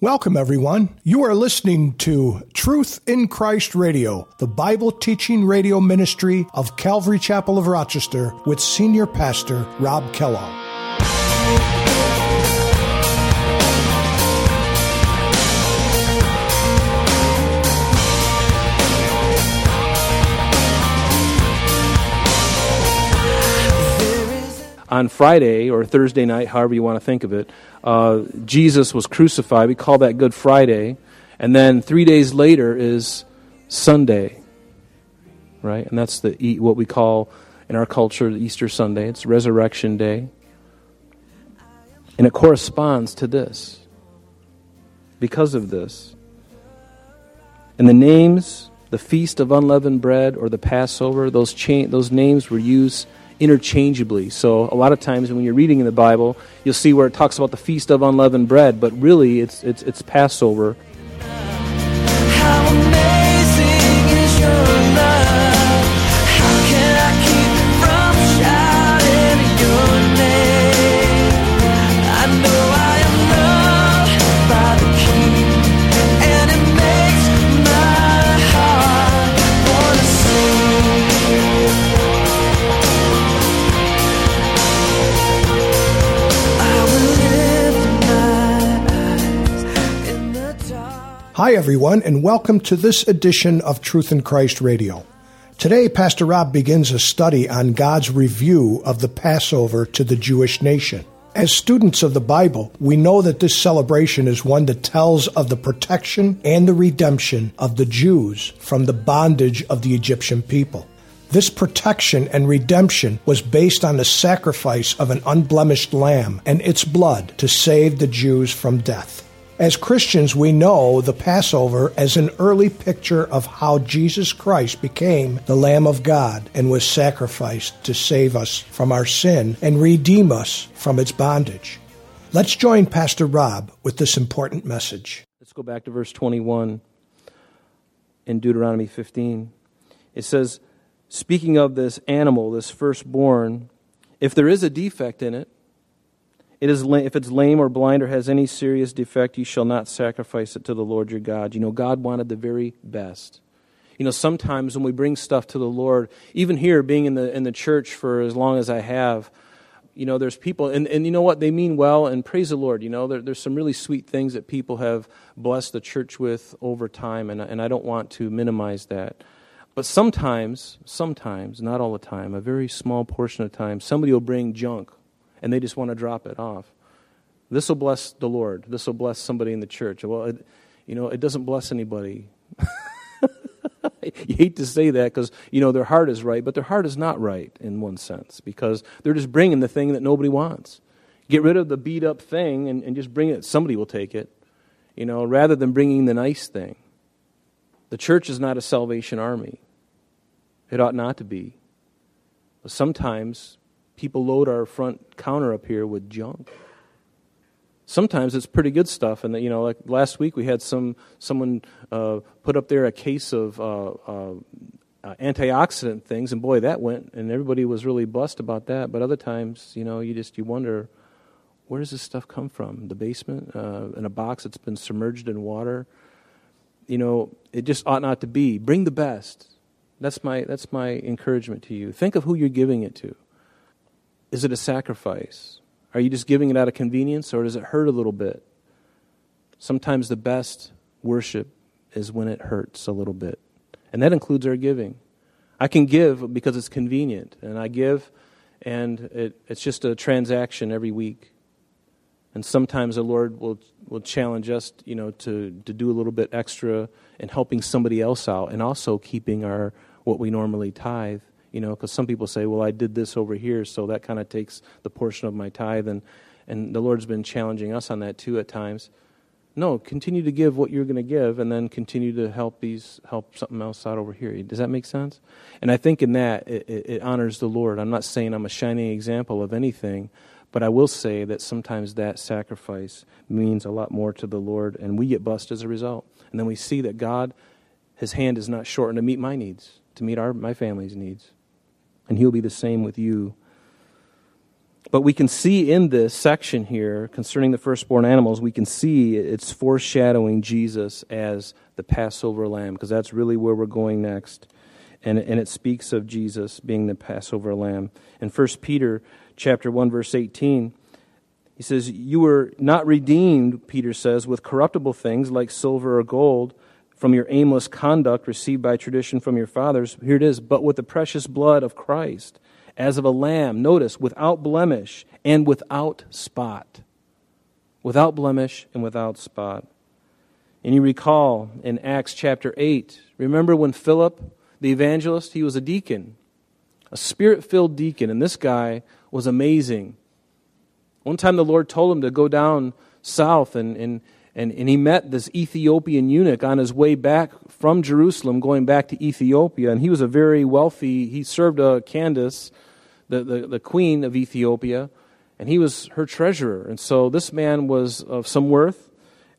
Welcome, everyone. You are listening to Truth in Christ Radio, the Bible teaching radio ministry of Calvary Chapel of Rochester with Senior Pastor Rob Kellogg. On Friday or Thursday night, however you want to think of it, uh, Jesus was crucified. We call that Good Friday. And then three days later is Sunday, right? And that's the what we call in our culture Easter Sunday. It's Resurrection Day. And it corresponds to this because of this. And the names, the Feast of Unleavened Bread or the Passover, those, cha- those names were used interchangeably. So a lot of times when you're reading in the Bible, you'll see where it talks about the feast of unleavened bread, but really it's it's it's Passover. Hi, everyone, and welcome to this edition of Truth in Christ Radio. Today, Pastor Rob begins a study on God's review of the Passover to the Jewish nation. As students of the Bible, we know that this celebration is one that tells of the protection and the redemption of the Jews from the bondage of the Egyptian people. This protection and redemption was based on the sacrifice of an unblemished lamb and its blood to save the Jews from death. As Christians, we know the Passover as an early picture of how Jesus Christ became the Lamb of God and was sacrificed to save us from our sin and redeem us from its bondage. Let's join Pastor Rob with this important message. Let's go back to verse 21 in Deuteronomy 15. It says, Speaking of this animal, this firstborn, if there is a defect in it, it is if it's lame or blind or has any serious defect, you shall not sacrifice it to the Lord your God. You know, God wanted the very best. You know, sometimes when we bring stuff to the Lord, even here, being in the in the church for as long as I have, you know, there's people, and, and you know what? They mean well, and praise the Lord. You know, there, there's some really sweet things that people have blessed the church with over time, and, and I don't want to minimize that. But sometimes, sometimes, not all the time, a very small portion of time, somebody will bring junk and they just want to drop it off. This will bless the Lord. This will bless somebody in the church. Well, it, you know, it doesn't bless anybody. you hate to say that because, you know, their heart is right, but their heart is not right in one sense because they're just bringing the thing that nobody wants. Get rid of the beat up thing and, and just bring it. Somebody will take it, you know, rather than bringing the nice thing. The church is not a salvation army. It ought not to be. But sometimes people load our front counter up here with junk. Sometimes it's pretty good stuff, and you know, like last week we had some someone uh, put up there a case of uh, uh, uh, antioxidant things, and boy, that went, and everybody was really blessed about that. But other times, you know, you just you wonder, where does this stuff come from? The basement, uh, in a box that's been submerged in water. You know, it just ought not to be. Bring the best. That's my that's my encouragement to you. Think of who you're giving it to. Is it a sacrifice? Are you just giving it out of convenience or does it hurt a little bit? Sometimes the best worship is when it hurts a little bit. And that includes our giving. I can give because it's convenient, and I give, and it, it's just a transaction every week. And sometimes the Lord will, will challenge us, you know, to, to do a little bit extra in helping somebody else out and also keeping our what we normally tithe you know, because some people say, well, I did this over here, so that kind of takes the portion of my tithe. And, and the Lord's been challenging us on that too at times. No, continue to give what you're going to give, and then continue to help these help something else out over here. Does that make sense? And I think in that it, it, it honors the Lord. I'm not saying I'm a shining example of anything, but I will say that sometimes that sacrifice means a lot more to the Lord, and we get blessed as a result. And then we see that God, His hand is not shortened to meet my needs, to meet our my family's needs and He'll be the same with you. But we can see in this section here concerning the firstborn animals, we can see it's foreshadowing Jesus as the Passover lamb, because that's really where we're going next. And, and it speaks of Jesus being the Passover lamb. In 1 Peter chapter 1, verse 18, he says, You were not redeemed, Peter says, with corruptible things like silver or gold from your aimless conduct received by tradition from your fathers. Here it is, but with the precious blood of Christ as of a lamb, notice, without blemish and without spot. Without blemish and without spot. And you recall in Acts chapter 8, remember when Philip, the evangelist, he was a deacon, a spirit filled deacon, and this guy was amazing. One time the Lord told him to go down south, and, and, and, and he met this Ethiopian eunuch on his way back from Jerusalem, going back to Ethiopia, and he was a very wealthy, he served a Candace the, the, the queen of Ethiopia, and he was her treasurer. And so this man was of some worth.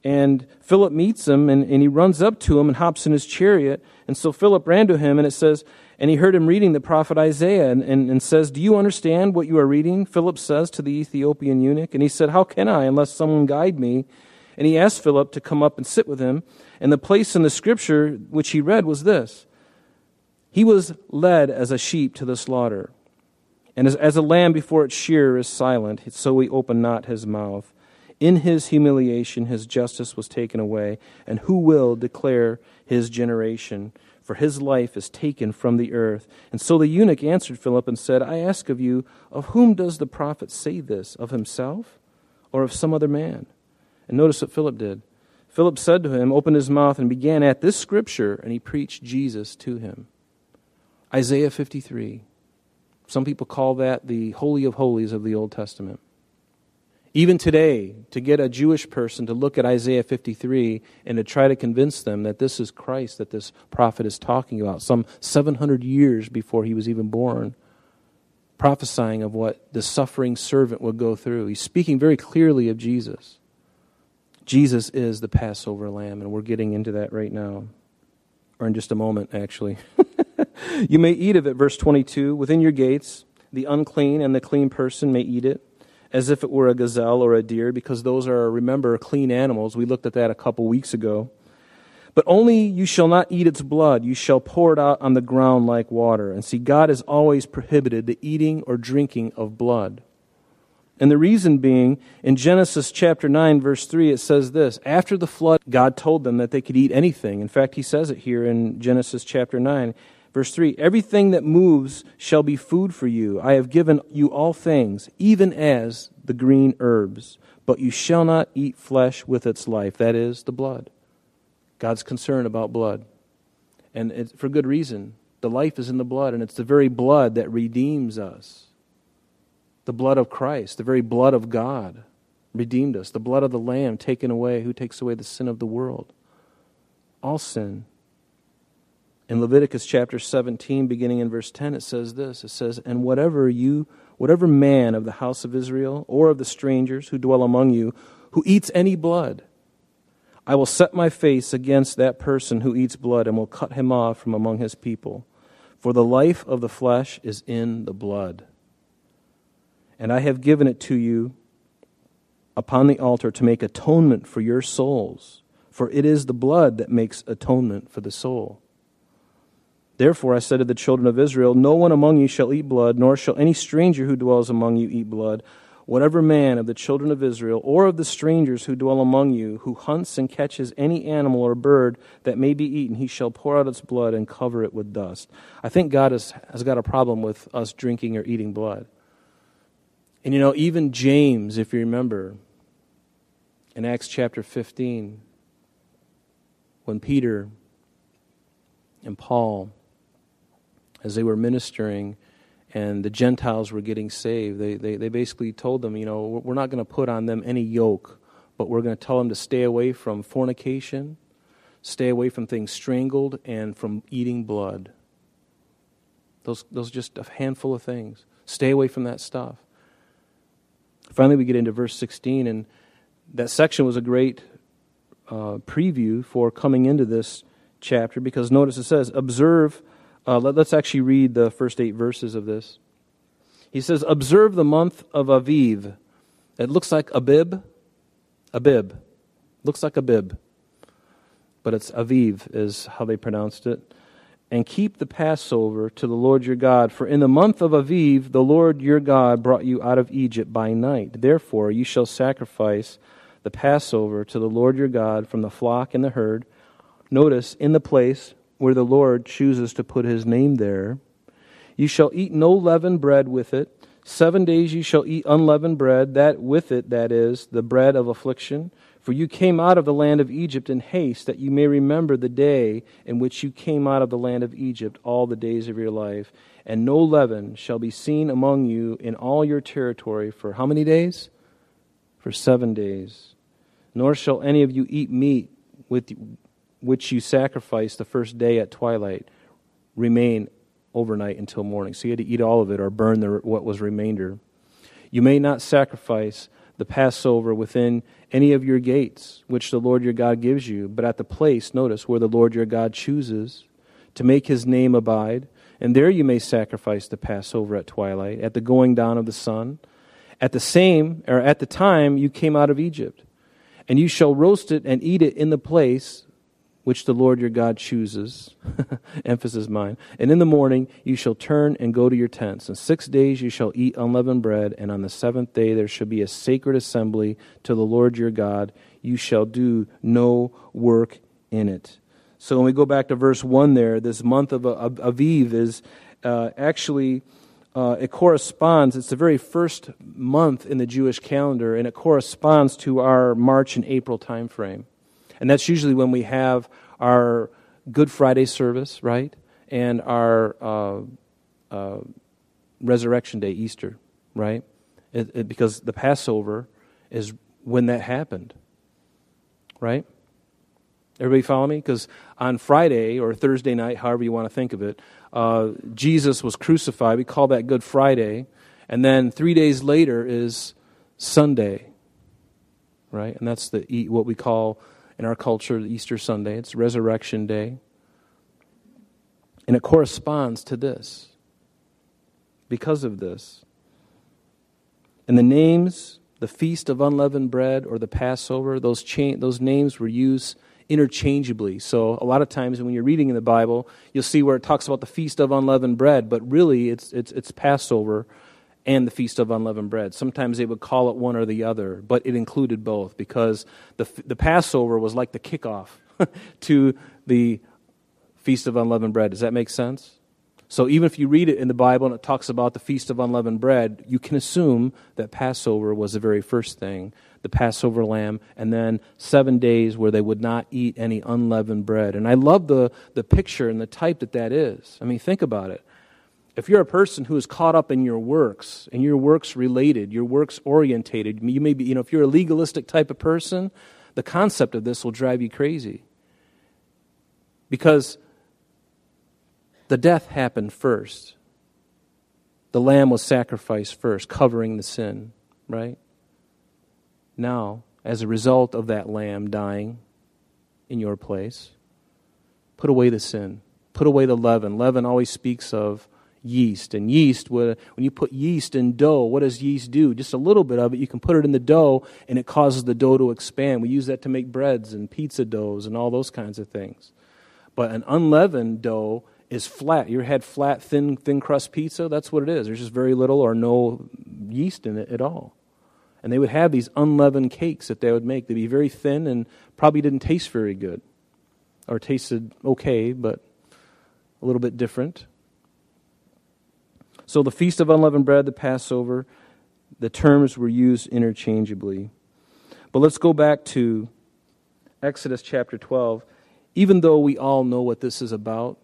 And Philip meets him, and, and he runs up to him and hops in his chariot. And so Philip ran to him, and it says, and he heard him reading the prophet Isaiah and, and, and, says, Do you understand what you are reading? Philip says to the Ethiopian eunuch. And he said, How can I unless someone guide me? And he asked Philip to come up and sit with him. And the place in the scripture which he read was this He was led as a sheep to the slaughter and as, as a lamb before its shearer is silent, so he opened not his mouth. In his humiliation, his justice was taken away. And who will declare his generation? For his life is taken from the earth. And so the eunuch answered Philip and said, I ask of you, of whom does the prophet say this? Of himself or of some other man? And notice what Philip did. Philip said to him, opened his mouth, and began at this scripture, and he preached Jesus to him. Isaiah 53. Some people call that the Holy of Holies of the Old Testament. Even today, to get a Jewish person to look at Isaiah 53 and to try to convince them that this is Christ that this prophet is talking about, some 700 years before he was even born, prophesying of what the suffering servant would go through. He's speaking very clearly of Jesus. Jesus is the Passover lamb, and we're getting into that right now, or in just a moment, actually. you may eat of it, verse 22, within your gates. The unclean and the clean person may eat it, as if it were a gazelle or a deer, because those are, remember, clean animals. We looked at that a couple weeks ago. But only you shall not eat its blood. You shall pour it out on the ground like water. And see, God has always prohibited the eating or drinking of blood. And the reason being, in Genesis chapter 9, verse 3, it says this After the flood, God told them that they could eat anything. In fact, he says it here in Genesis chapter 9. Verse 3 Everything that moves shall be food for you. I have given you all things, even as the green herbs. But you shall not eat flesh with its life, that is, the blood. God's concerned about blood. And it's for good reason. The life is in the blood, and it's the very blood that redeems us. The blood of Christ, the very blood of God, redeemed us. The blood of the Lamb taken away, who takes away the sin of the world. All sin in Leviticus chapter 17, beginning in verse 10, it says this It says, And whatever you, whatever man of the house of Israel or of the strangers who dwell among you, who eats any blood, I will set my face against that person who eats blood and will cut him off from among his people. For the life of the flesh is in the blood. And I have given it to you upon the altar to make atonement for your souls. For it is the blood that makes atonement for the soul. Therefore I said to the children of Israel, No one among you shall eat blood, nor shall any stranger who dwells among you eat blood. Whatever man of the children of Israel, or of the strangers who dwell among you, who hunts and catches any animal or bird that may be eaten, he shall pour out its blood and cover it with dust. I think God has, has got a problem with us drinking or eating blood. And you know, even James, if you remember, in Acts chapter 15, when Peter and Paul as they were ministering and the Gentiles were getting saved, they, they, they basically told them, you know, we're not going to put on them any yoke, but we're going to tell them to stay away from fornication, stay away from things strangled, and from eating blood. Those, those are just a handful of things. Stay away from that stuff. Finally, we get into verse 16, and that section was a great uh, preview for coming into this chapter because notice it says, Observe uh, let, us actually read the first eight verses of this. He says, Observe the month of Aviv. It looks like Abib. Abib. Looks like Abib. But it's Aviv, is how they pronounced it. And keep the Passover to the Lord your God. For in the month of Aviv, the Lord your God brought you out of Egypt by night. Therefore, you shall sacrifice the Passover to the Lord your God from the flock and the herd. Notice, in the place where the Lord chooses to put his name there. You shall eat no leavened bread with it. Seven days you shall eat unleavened bread, that with it, that is, the bread of affliction. For you came out of the land of Egypt in haste, that you may remember the day in which you came out of the land of Egypt all the days of your life. And no leaven shall be seen among you in all your territory for how many days? For seven days. Nor shall any of you eat meat with which you sacrifice the first day at twilight remain overnight until morning. So you had to eat all of it or burn the, what was remainder. You may not sacrifice the Passover within any of your gates, which the Lord your God gives you, but at the place, notice, where the Lord your God chooses to make his name abide. And there you may sacrifice the Passover at twilight, at the going down of the sun, at the same, or at the time you came out of Egypt. And you shall roast it and eat it in the place which the Lord your God chooses. Emphasis mine. And in the morning you shall turn and go to your tents. And six days you shall eat unleavened bread, and on the seventh day there shall be a sacred assembly to the Lord your God. You shall do no work in it. So when we go back to verse 1 there, this month of Aviv is uh, actually. Uh, it corresponds, it's the very first month in the Jewish calendar, and it corresponds to our March and April time frame. And that's usually when we have our Good Friday service, right? And our uh, uh, Resurrection Day, Easter, right? It, it, because the Passover is when that happened, right? Everybody follow me? Because on Friday or Thursday night, however you want to think of it, uh, Jesus was crucified. We call that Good Friday. And then three days later is Sunday, right? And that's the what we call in our culture, Easter Sunday. It's Resurrection Day. And it corresponds to this because of this. And the names, the Feast of Unleavened Bread or the Passover, those, cha- those names were used interchangeably. So a lot of times when you're reading in the Bible, you'll see where it talks about the Feast of Unleavened Bread, but really it's, it's, it's Passover and the Feast of Unleavened Bread. Sometimes they would call it one or the other, but it included both because the, the Passover was like the kickoff to the Feast of Unleavened Bread. Does that make sense? So even if you read it in the Bible and it talks about the Feast of Unleavened Bread, you can assume that Passover was the very first thing, the Passover lamb, and then seven days where they would not eat any unleavened bread. And I love the, the picture and the type that that is. I mean, think about it if you're a person who is caught up in your works and your works related, your works orientated, you may be, you know, if you're a legalistic type of person, the concept of this will drive you crazy. Because the death happened first. The lamb was sacrificed first, covering the sin, right? Now, as a result of that lamb dying in your place, put away the sin, put away the leaven. Leaven always speaks of yeast. And yeast, when you put yeast in dough, what does yeast do? Just a little bit of it, you can put it in the dough and it causes the dough to expand. We use that to make breads and pizza doughs and all those kinds of things. But an unleavened dough is flat. You had flat, thin, thin crust pizza? That's what it is. There's just very little or no yeast in it at all. And they would have these unleavened cakes that they would make. They'd be very thin and probably didn't taste very good. Or tasted okay, but a little bit different. So the Feast of Unleavened Bread, the Passover, the terms were used interchangeably. But let's go back to Exodus chapter 12. Even though we all know what this is about,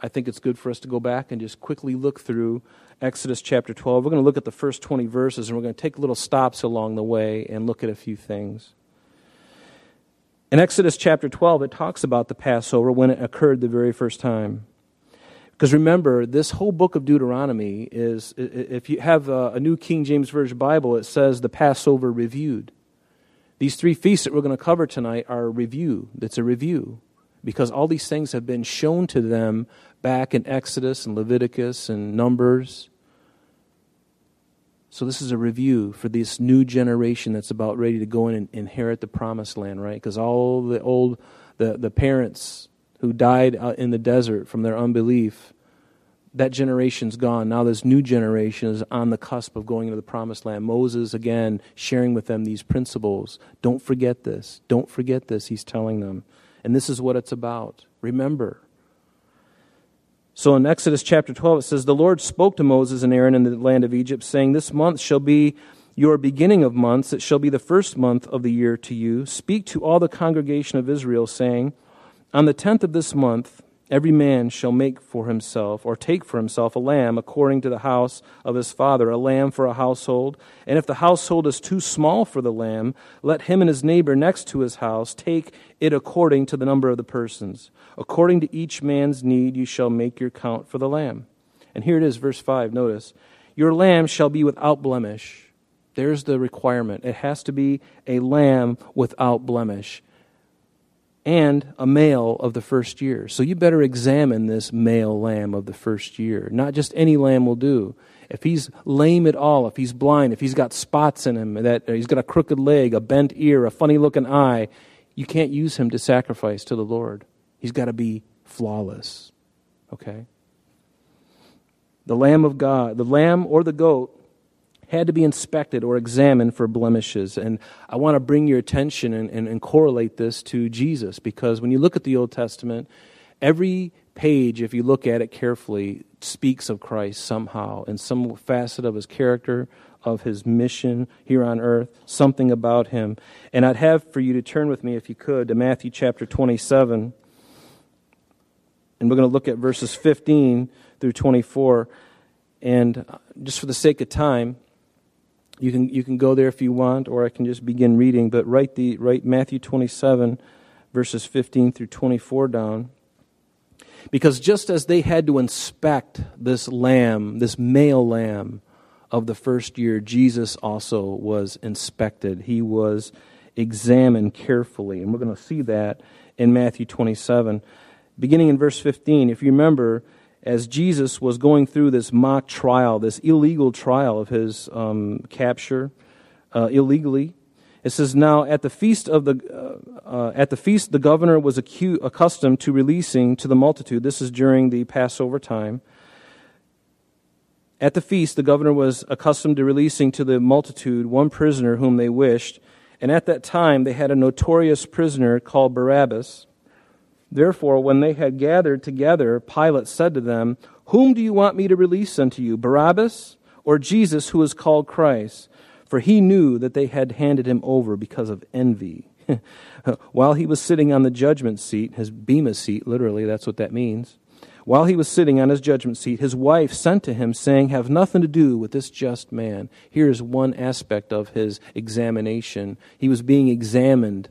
I think it's good for us to go back and just quickly look through Exodus chapter 12. We're going to look at the first 20 verses and we're going to take little stops along the way and look at a few things. In Exodus chapter 12, it talks about the Passover when it occurred the very first time. Because remember, this whole book of Deuteronomy is, if you have a, New King James Version Bible, it says the Passover reviewed. These three feasts that we're going to cover tonight are a review. It's a review. Because all these things have been shown to them back in Exodus and Leviticus and Numbers. So, this is a review for this new generation that's about ready to go in and inherit the promised land, right? Because all the old, the, the parents who died uh, in the desert from their unbelief, that generation's gone. Now, this new generation is on the cusp of going into the promised land. Moses, again, sharing with them these principles. Don't forget this. Don't forget this, he's telling them. And this is what it's about. Remember. So in Exodus chapter 12, it says, The Lord spoke to Moses and Aaron in the land of Egypt, saying, This month shall be your beginning of months. It shall be the first month of the year to you. Speak to all the congregation of Israel, saying, On the tenth of this month, Every man shall make for himself, or take for himself, a lamb according to the house of his father, a lamb for a household. And if the household is too small for the lamb, let him and his neighbor next to his house take it according to the number of the persons. According to each man's need, you shall make your count for the lamb. And here it is, verse 5. Notice, Your lamb shall be without blemish. There's the requirement. It has to be a lamb without blemish and a male of the first year. So you better examine this male lamb of the first year. Not just any lamb will do. If he's lame at all, if he's blind, if he's got spots in him, that uh, he's got a crooked leg, a bent ear, a funny looking eye, you can't use him to sacrifice to the Lord. He's got to be flawless. Okay? The lamb of God, the lamb or the goat had to be inspected or examined for blemishes. And I want to bring your attention and, and, and, correlate this to Jesus because when you look at the Old Testament, every page, if you look at it carefully, speaks of Christ somehow in some facet of his character, of his mission here on earth, something about him. And I'd have for you to turn with me, if you could, to Matthew chapter 27. And we're going to look at verses 15 through 24. And just for the sake of time, you can, you can go there if you want, or I can just begin reading, but write, the, write Matthew 27, verses 15 through 24 down. Because just as they had to inspect this lamb, this male lamb of the first year, Jesus also was inspected. He was examined carefully. And we're going to see that in Matthew 27. Beginning in verse 15, if you remember, as Jesus was going through this mock trial, this illegal trial of his um, capture uh, illegally. It says, "Now at the feast of the uh, uh, at the feast, the governor was acu- accustomed to releasing to the multitude. This is during the Passover time. At the feast, the governor was accustomed to releasing to the multitude one prisoner whom they wished, and at that time they had a notorious prisoner called Barabbas." Therefore, when they had gathered together, Pilate said to them, Whom do you want me to release unto you, Barabbas or Jesus, who is called Christ? For he knew that they had handed him over because of envy. While he was sitting on the judgment seat, his bema seat, literally, that's what that means. While he was sitting on his judgment seat, his wife sent to him, saying, Have nothing to do with this just man. Here is one aspect of his examination. He was being examined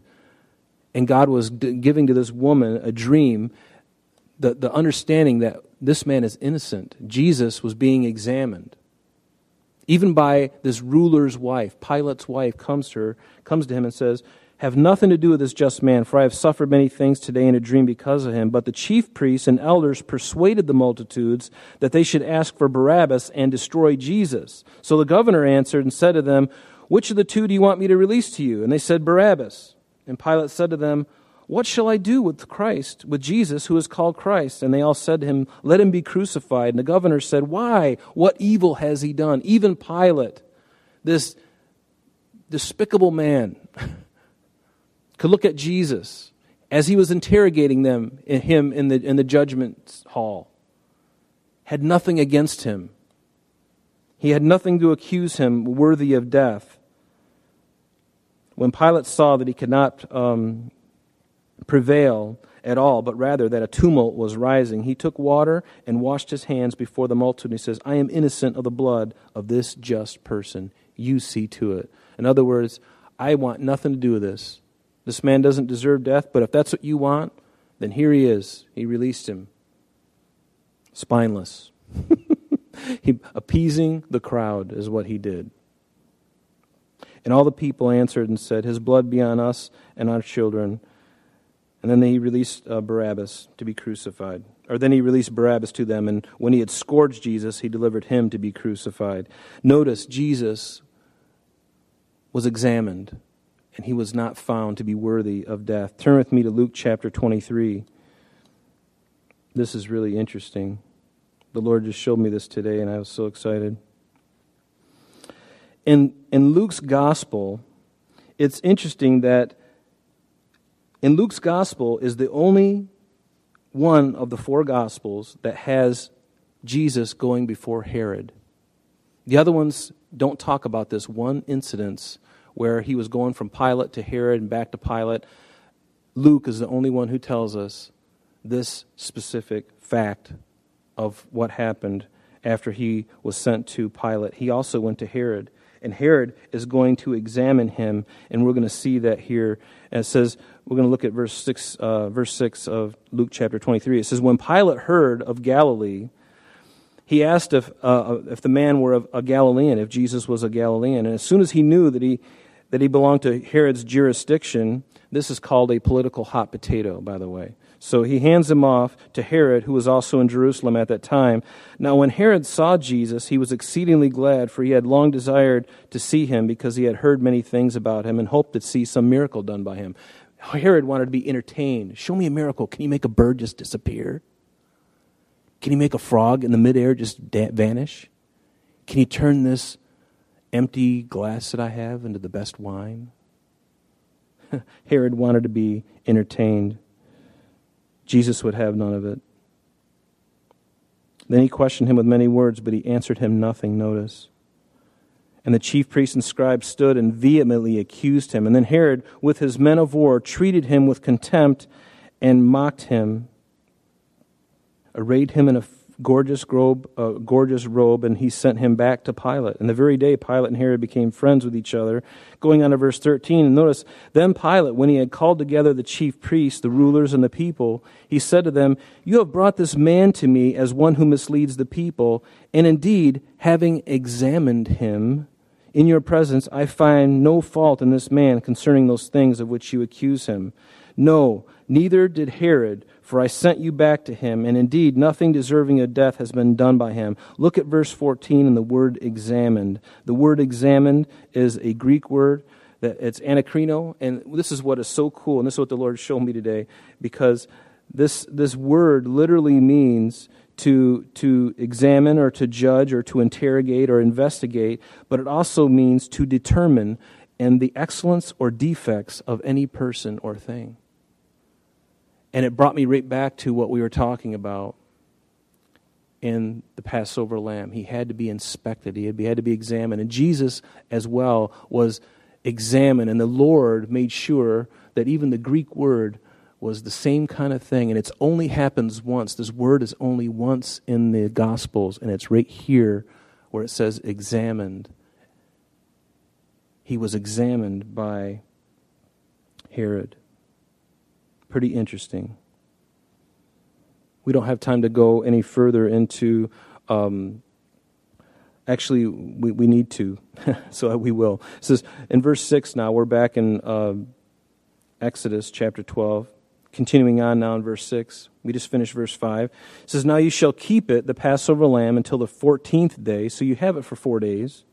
and God was giving to this woman a dream, the, the understanding that this man is innocent. Jesus was being examined. Even by this ruler's wife, Pilate's wife, comes to her, comes to him and says, Have nothing to do with this just man, for I have suffered many things today in a dream because of him. But the chief priests and elders persuaded the multitudes that they should ask for Barabbas and destroy Jesus. So the governor answered and said to them, Which of the two do you want me to release to you? And they said, Barabbas. And Pilate said to them, What shall I do with Christ, with Jesus, who is called Christ? And they all said to him, Let him be crucified. And the governor said, Why? What evil has he done? Even Pilate, this despicable man, could look at Jesus as he was interrogating them, him in the, in the judgment hall, had nothing against him. He had nothing to accuse him worthy of death. When Pilate saw that he could not um, prevail at all, but rather that a tumult was rising, he took water and washed his hands before the multitude. And he says, I am innocent of the blood of this just person. You see to it. In other words, I want nothing to do with this. This man doesn't deserve death, but if that's what you want, then here he is. He released him. Spineless. he, appeasing the crowd is what he did. And all the people answered and said, His blood be on us and our children. And then he released uh, Barabbas to be crucified. Or then he released Barabbas to them, and when he had scourged Jesus, he delivered him to be crucified. Notice Jesus was examined, and he was not found to be worthy of death. Turn with me to Luke chapter 23. This is really interesting. The Lord just showed me this today, and I was so excited. In, in Luke's gospel, it's interesting that in Luke's gospel is the only one of the four gospels that has Jesus going before Herod. The other ones don't talk about this one incident where he was going from Pilate to Herod and back to Pilate. Luke is the only one who tells us this specific fact of what happened after he was sent to Pilate. He also went to Herod, and Herod is going to examine him, and we're going to see that here. And it says, we're going to look at verse 6, uh, verse 6 of Luke chapter 23. It says, When Pilate heard of Galilee, he asked if, uh, if the man were a Galilean, if Jesus was a Galilean. And as soon as he knew that he, that he belonged to Herod's jurisdiction, this is called a political hot potato, by the way. So he hands him off to Herod, who was also in Jerusalem at that time. Now, when Herod saw Jesus, he was exceedingly glad, for he had long desired to see him because he had heard many things about him and hoped to see some miracle done by him. Herod wanted to be entertained. Show me a miracle. Can you make a bird just disappear? Can you make a frog in the midair just da- vanish? Can you turn this empty glass that I have into the best wine? Herod wanted to be entertained. Jesus would have none of it. Then he questioned him with many words, but he answered him nothing, notice. And the chief priests and scribes stood and vehemently accused him. And then Herod, with his men of war, treated him with contempt and mocked him, arrayed him in a gorgeous robe, uh, gorgeous robe, and he sent him back to Pilate. And the very day Pilate and Herod became friends with each other. Going on to verse 13, and notice, then Pilate, when he had called together the chief priests, the rulers, and the people, he said to them, You have brought this man to me as one who misleads the people, and indeed, having examined him, in your presence I find no fault in this man concerning those things of which you accuse him. No, neither did Herod for I sent you back to him, and indeed nothing deserving of death has been done by him. Look at verse 14 and the word examined. The word examined is a Greek word that it's anakrino, and this is what is so cool, and this is what the Lord showed me today, because this this word literally means to to examine or to judge or to interrogate or investigate, but it also means to determine and the excellence or defects of any person or thing. And it brought me right back to what we were talking about in the Passover lamb. He had to be inspected, he had, to be examined. And Jesus, as well, was examined. And the Lord made sure that even the Greek word was the same kind of thing. And it only happens once. This word is only once in the Gospels, and it's right here where it says examined. He was examined by Herod pretty interesting. We don't have time to go any further into. Um, actually, we, we need to, so we will. It says in verse 6 now, we're back in uh, Exodus chapter 12. Continuing on now in verse 6, we just finished verse 5. It says, Now you shall keep it, the Passover lamb, until the 14th day, so you have it for four days.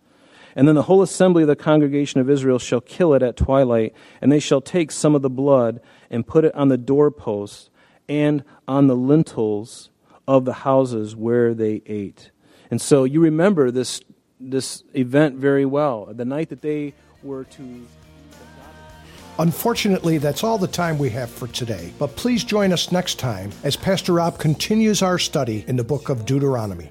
And then the whole assembly of the congregation of Israel shall kill it at twilight, and they shall take some of the blood and put it on the doorposts and on the lintels of the houses where they ate. And so you remember this, this event very well. The night that they were to. Unfortunately, that's all the time we have for today. But please join us next time as Pastor Rob continues our study in the book of Deuteronomy.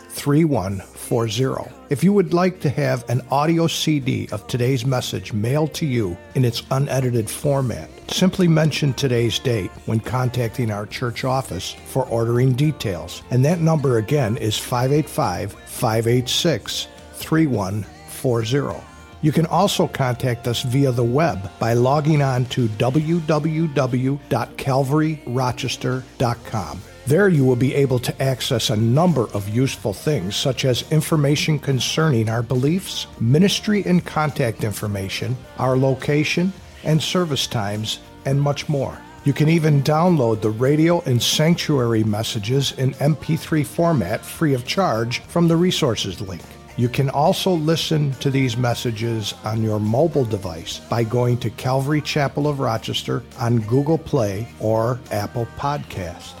3140. If you would like to have an audio CD of today's message mailed to you in its unedited format, simply mention today's date when contacting our church office for ordering details. And that number again is 585 586 3140. You can also contact us via the web by logging on to www.calvaryrochester.com. There you will be able to access a number of useful things, such as information concerning our beliefs, ministry and contact information, our location and service times, and much more. You can even download the radio and sanctuary messages in MP3 format free of charge from the resources link. You can also listen to these messages on your mobile device by going to Calvary Chapel of Rochester on Google Play or Apple Podcast.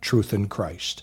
Truth in Christ.